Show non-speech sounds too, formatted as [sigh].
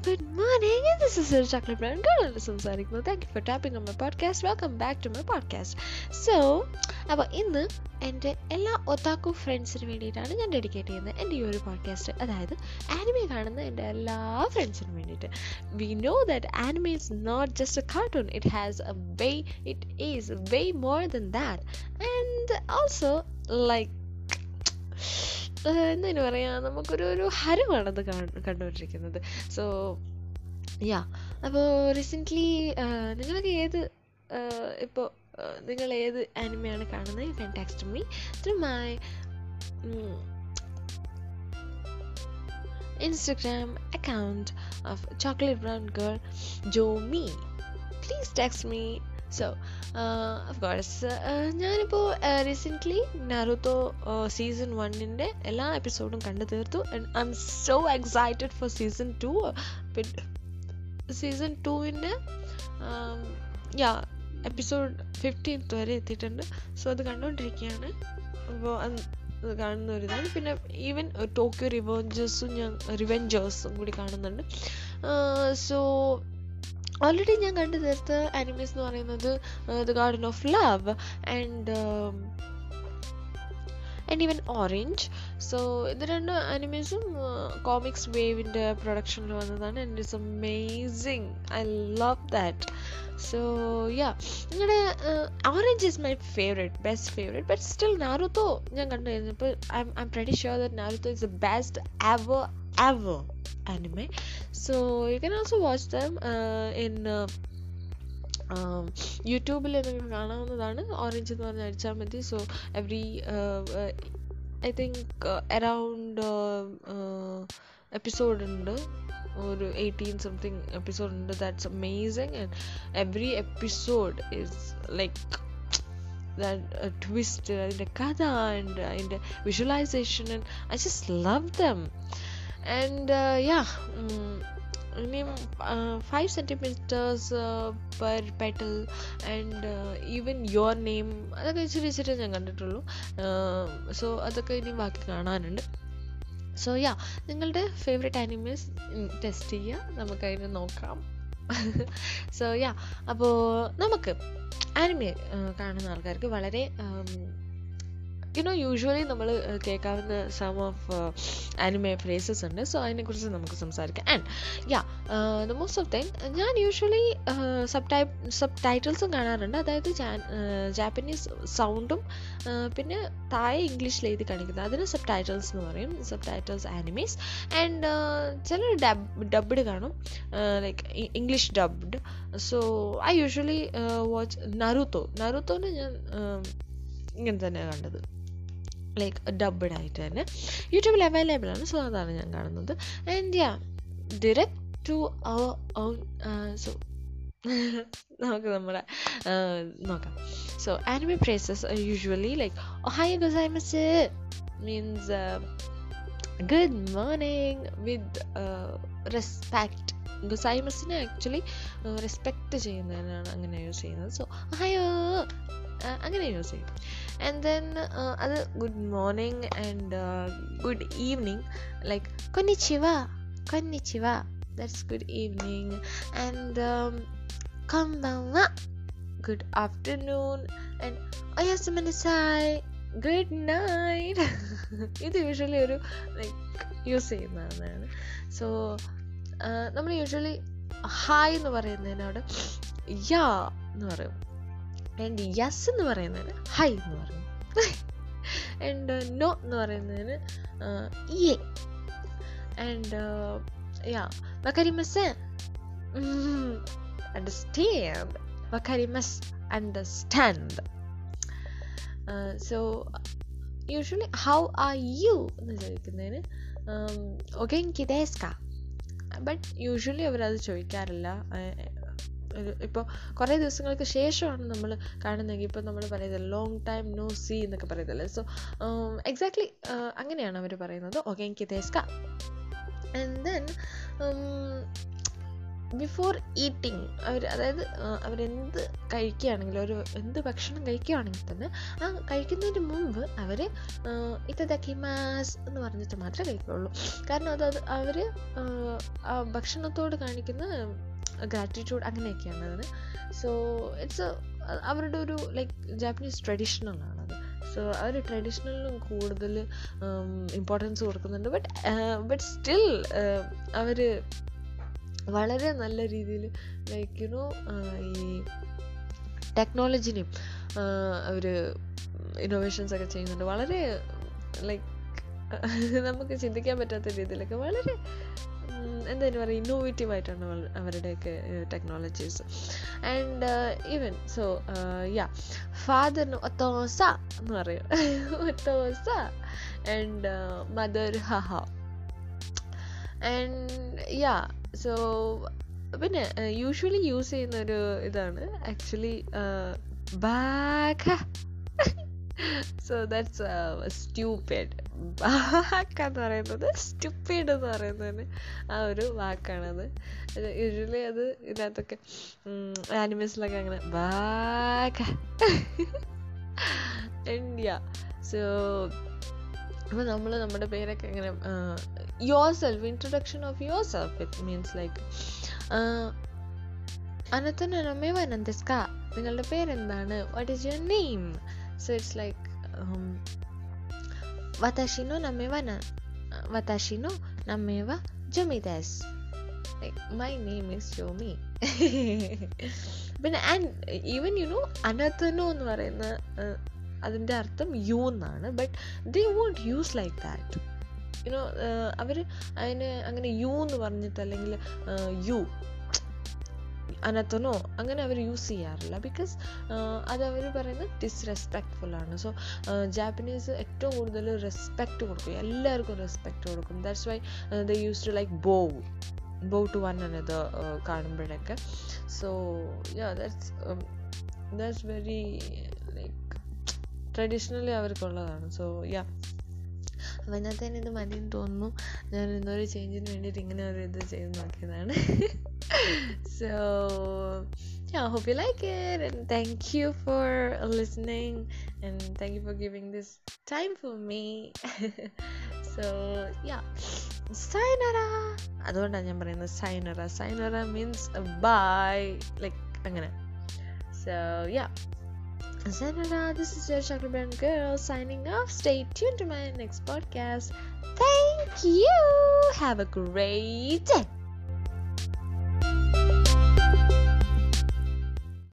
good morning. And this is your chocolate brown girl. സംസാരിക്കുന്നത് thank you for tapping my podcast welcome back to my podcast so അപ്പോൾ ഇന്ന് എന്റെ എല്ലാ ഒത്താക്കു ഫ്രണ്ട്സിന് വേണ്ടിയിട്ടാണ് ഞാൻ ഡെഡിക്കേറ്റ് ചെയ്യുന്നത് എന്റെ ഈ ഒരു പോഡ്കാസ്റ്റ് അതായത് ആനിമെ കാണുന്ന എന്റെ എല്ലാ ഫ്രണ്ട്സിനും വേണ്ടിയിട്ട്. We know that anime is not just a cartoon it has a way it is way more than that and also like എന്തിനു പറയാ നമുക്കൊരു ഒരു ഹരമാണത് കണ്ടുകൊണ്ടിരിക്കുന്നത്. സോ യാ അപ്പോൾ റീസെന്റ്ലി നിങ്ങൾക്ക് ഏത് ഇപ്പോൾ നിങ്ങൾ ഏത് ആനിമയാണ് കാണുന്നത് you can text me through my Instagram account of chocolate brown girl Jomi please text me so of course ഞാനിപ്പോൾ റീസെന്റ്ലി നറുത്തോ സീസൺ വണ്ണിന്റെ എല്ലാ എപ്പിസോഡും കണ്ടു തീർത്തു. And I'm so excited for season two പിന്നെ സീസൺ ടുവിന്റെ യാ എപ്പിസോഡ് ഫിഫ്റ്റീൻത്ത് വരെ എത്തിയിട്ടുണ്ട്. സോ അത് കണ്ടുകൊണ്ടിരിക്കുകയാണ് അപ്പോൾ അത് കാണുന്ന ഒരു ഇതാണ്. പിന്നെ ഈവൻ ടോക്കിയോ റിവഞ്ചേഴ്സും ഞാൻ റിവെഞ്ചേഴ്സും കൂടി കാണുന്നുണ്ട്. സോ ഓൾറെഡി ഞാൻ കണ്ടു തീർത്ത ആനിമീസ് എന്ന് പറയുന്നത് the garden of love and and even orange so ഇത് രണ്ട് ആനിമീസും കോമിക്സ് വേവിന്റെ പ്രൊഡക്ഷനിൽ വന്നതാണ് and it's amazing I love that so yeah നിങ്ങളുടെ orange is my favourite best favourite but still Naruto ഞാൻ കണ്ടു കഴിഞ്ഞപ്പോൾ I I'm pretty sure that Naruto is the best ever ever anime. So you can also watch them uh, in യൂട്യൂബിൽ നിങ്ങൾക്ക് കാണാവുന്നതാണ്. Orange എന്ന് പറഞ്ഞാൽ അടിച്ചാൽ മതി. So every I think around episode ഉണ്ട്. ഒരു എയ്റ്റീൻ സംതിങ് എപ്പിസോഡ് ഉണ്ട്. That's amazing and every episode is like twist അതിന്റെ കഥ ആൻഡ് അതിന്റെ visualisation and I just love them and yeah name uh, 5 centimeters uh, per petal and uh, even your അതൊക്കെ ഇച്ചിരി ഇച്ചിരി ഞാൻ കണ്ടിട്ടുള്ളൂ. സോ അതൊക്കെ ഇനി ബാക്കി കാണാനുണ്ട്. സോ യാ നിങ്ങളുടെ ഫേവറേറ്റ് ആനിമേസ് ടെസ്റ്റ് ചെയ്യുക. നമുക്കതിന് നോക്കാം. സോ യാ അപ്പോൾ നമുക്ക് ആനിമെ കാണുന്ന ആൾക്കാർക്ക് വളരെ യുനോ യൂഷ്വലി നമ്മൾ കേൾക്കാവുന്ന സം ഓഫ് ആനിമേ ഫ്രേസസ് ഉണ്ട്. സോ അതിനെക്കുറിച്ച് നമുക്ക് സംസാരിക്കാം. And yeah the most of time ഞാൻ യൂഷ്വലി സബ് ടൈപ്പ് സബ് ടൈറ്റിൽസും കാണാറുണ്ട്. അതായത് ജാപ്പനീസ് സൗണ്ടും പിന്നെ താഴെ ഇംഗ്ലീഷിൽ എഴുതി കാണിക്കുന്നത്. അതിന് സബ് ടൈറ്റിൽസ് എന്ന് പറയും. സബ് ടൈറ്റിൽസ് ആനിമീസ് ആൻഡ് ചില ഡബ് ഡബ്ഡ് കാണും. Like English dubbed so I usually watch Naruto നറുത്തോനെ ഞാൻ ഇങ്ങനെ തന്നെയാണ് കണ്ടത്. ലൈക്ക് ഡബ്ഡ് ആയിട്ട് തന്നെ. യൂട്യൂബിൽ അവൈലബിൾ ആണ്. സോ അതാണ് ഞാൻ കാണുന്നത്. And yeah direct to our own so നമുക്ക് നമ്മുടെ നോക്കാം. So anime phrases usually like hi ഗൊസൈമസ് means good morning with respect ഗുസൈമസിനെ actually respect ചെയ്യുന്നതിനാണ് അങ്ങനെ യൂസ് ചെയ്യുന്നത്. സോ ഹയോ അങ്ങനെ യൂസ് ചെയ്യും. ആൻഡ് ദെൻ അത് good morning and good evening like കൊന്നിച്ചിവ കൊന്നിച്ചിവ ദാറ്റ്സ് ഗുഡ് ഈവനിങ് ആൻഡ് കമ്പവ ഗുഡ് ആഫ്റ്റർനൂൺ ആൻഡ് ഒയാസമനസായ് ഗുഡ് നൈറ്റ് ഇത് യൂഷ്വലി ഒരു ലൈക്ക് യൂസ് ചെയ്യുന്നതാണ്. സോ നമ്മൾ യൂഷ്വലി ഹായ് എന്ന് പറയുന്നതിനോട് യാ എന്ന് പറയും. ആൻഡ് യെസ് എന്ന് പറയുന്നതിന് ഹൈ എന്ന് പറയും ആൻഡ് നോ എന്ന് പറയുന്നതിന് ഇയെ ആൻഡ് യാ വക്കരിമസ് understand വക്കരിമസ് understand so usually how are you എന്ന് ചോദിക്കുന്നതിന് ഒകെങ്കി ദേസ്ക ബട്ട് യൂഷ്വലി അവരത് ചോദിക്കാറില്ല. ഇപ്പോൾ കുറേ ദിവസങ്ങൾക്ക് ശേഷമാണ് നമ്മൾ കാണുന്നതെങ്കിൽ ഇപ്പോൾ നമ്മൾ പറയുന്നത് ലോങ് ടൈം നോ സീ എന്നൊക്കെ പറയത്തില്ലേ സോ എക്സാക്ട്ലി അങ്ങനെയാണ് അവർ പറയുന്നത്. ഓക്കെ എനിക്ക് തേസ്ക ആൻഡ് ദെൻ ബിഫോർ ഈറ്റിംഗ് അവർ അതായത് അവരെന്ത് കഴിക്കുകയാണെങ്കിലും ഒരു എന്ത് ഭക്ഷണം കഴിക്കുകയാണെങ്കിൽ തന്നെ ആ കഴിക്കുന്നതിന് മുമ്പ് അവർ ഇത്തതാക്കി മാസ് എന്ന് പറഞ്ഞിട്ട് മാത്രമേ കഴിക്കുള്ളൂ കാരണം അത് അവർ ആ ഭക്ഷണത്തോട് കാണിക്കുന്ന ഗ്രാറ്റിറ്റ്യൂഡ് അങ്ങനെയൊക്കെയാണ് അതിന്. സോ ഇറ്റ്സ് അവരുടെ ഒരു ലൈക്ക് ജാപ്പനീസ് ട്രഡീഷണൽ ആണത് സോ അവർ ട്രഡീഷണലിനും കൂടുതൽ ഇമ്പോർട്ടൻസ് കൊടുക്കുന്നുണ്ട്. ബട്ട് ബട്ട് സ്റ്റിൽ അവർ വളരെ നല്ല രീതിയിൽ ലൈക്ക് യുനോ ഈ ടെക്നോളജിനെയും അവർ ഇന്നോവേഷൻസ് ഒക്കെ ചെയ്യുന്നുണ്ട്. വളരെ ലൈക്ക് നമുക്ക് ചിന്തിക്കാൻ പറ്റാത്ത രീതിയിലൊക്കെ വളരെ എന്തായാലും പറയുക ഇന്നോവേറ്റീവ് ആയിട്ടാണ് അവരുടെയൊക്കെ technologies and even so yeah ഫാദറിന് ഒത്തോസ എന്ന് പറയും. [laughs] ഒത്തോസ. ആൻഡ് മദർ ഹഹ. ആൻഡ് യാ സോ പിന്നെ യൂഷ്വലി യൂസ് ചെയ്യുന്ന ഒരു ഇതാണ്. Actually bag [laughs] so that's stupid ബാക്ക് എന്ന് പറയുന്നത് സ്റ്റുപ്പിഡ് എന്ന് പറയുന്നതിന് ആ ഒരു വാക്കാണത്. യൂഷ്വലി അത് ഇതിനകത്തൊക്കെ ആനിമൽസിലൊക്കെ അങ്ങനെ വാക്ക. ഇന്ത്യ [laughs] സോ അപ്പോൾ നമ്മൾ നമ്മുടെ പേരൊക്കെ എങ്ങനെ yourself introduction of yourself it means like അനത്തനമേ വനന്തസ്ക നിങ്ങളുടെ പേരെന്താണ്? What is your name so it's like വതാഷിനോ നമേവ വതാഷിനോ നമേവ ജൊമിദാസ് like my name is Jomi പിന്നെ ആൻഡ് ഈവൻ യു നോ അനത്തനോ എന്ന് പറയുന്ന uh, അതിന്റെ അർത്ഥം യു എന്നാണ് but they won't use like that you know അവർ അതിന് അങ്ങനെ യു എന്ന് പറഞ്ഞിട്ട് അല്ലെങ്കിൽ യു അനത്തനോ അങ്ങനെ അവർ യൂസ് ചെയ്യാറില്ല. ബിക്കോസ് അത് അവർ പറയുന്നത് ഡിസ്റെസ്പെക്ട്ഫുൾ ആണ്. സോ ജാപ്പനീസ് ഏറ്റവും കൂടുതൽ റെസ്പെക്റ്റ് കൊടുക്കും. എല്ലാവർക്കും റെസ്പെക്റ്റ് കൊടുക്കും. That's why they use to like bow bow to one അനത് കാണുമ്പോഴൊക്കെ. So yeah that's that's very like traditionally അവർക്കുള്ളതാണ്. So yeah അപ്പോൾ തന്നെ ഇത് മതിയെന്ന് തോന്നുന്നു ഞാൻ ഇന്നൊരു ചേഞ്ചിന് വേണ്ടിയിട്ട് ഇങ്ങനെ ഒരു ഇത് ചെയ്ത് നോക്കിയതാണ് so yeah, I hope you like it and thank you for listening and thank you for giving this time for me. so yeah, sayonara. അതുകൊണ്ടാണ് ഞാൻ പറയുന്നത് സൈനറ സൈനറ മീൻസ് ബൈ ലൈക്ക് അങ്ങനെ so yeah This is your chocolate brown girl signing off. Stay tuned to my next podcast. Thank you. Have a great day.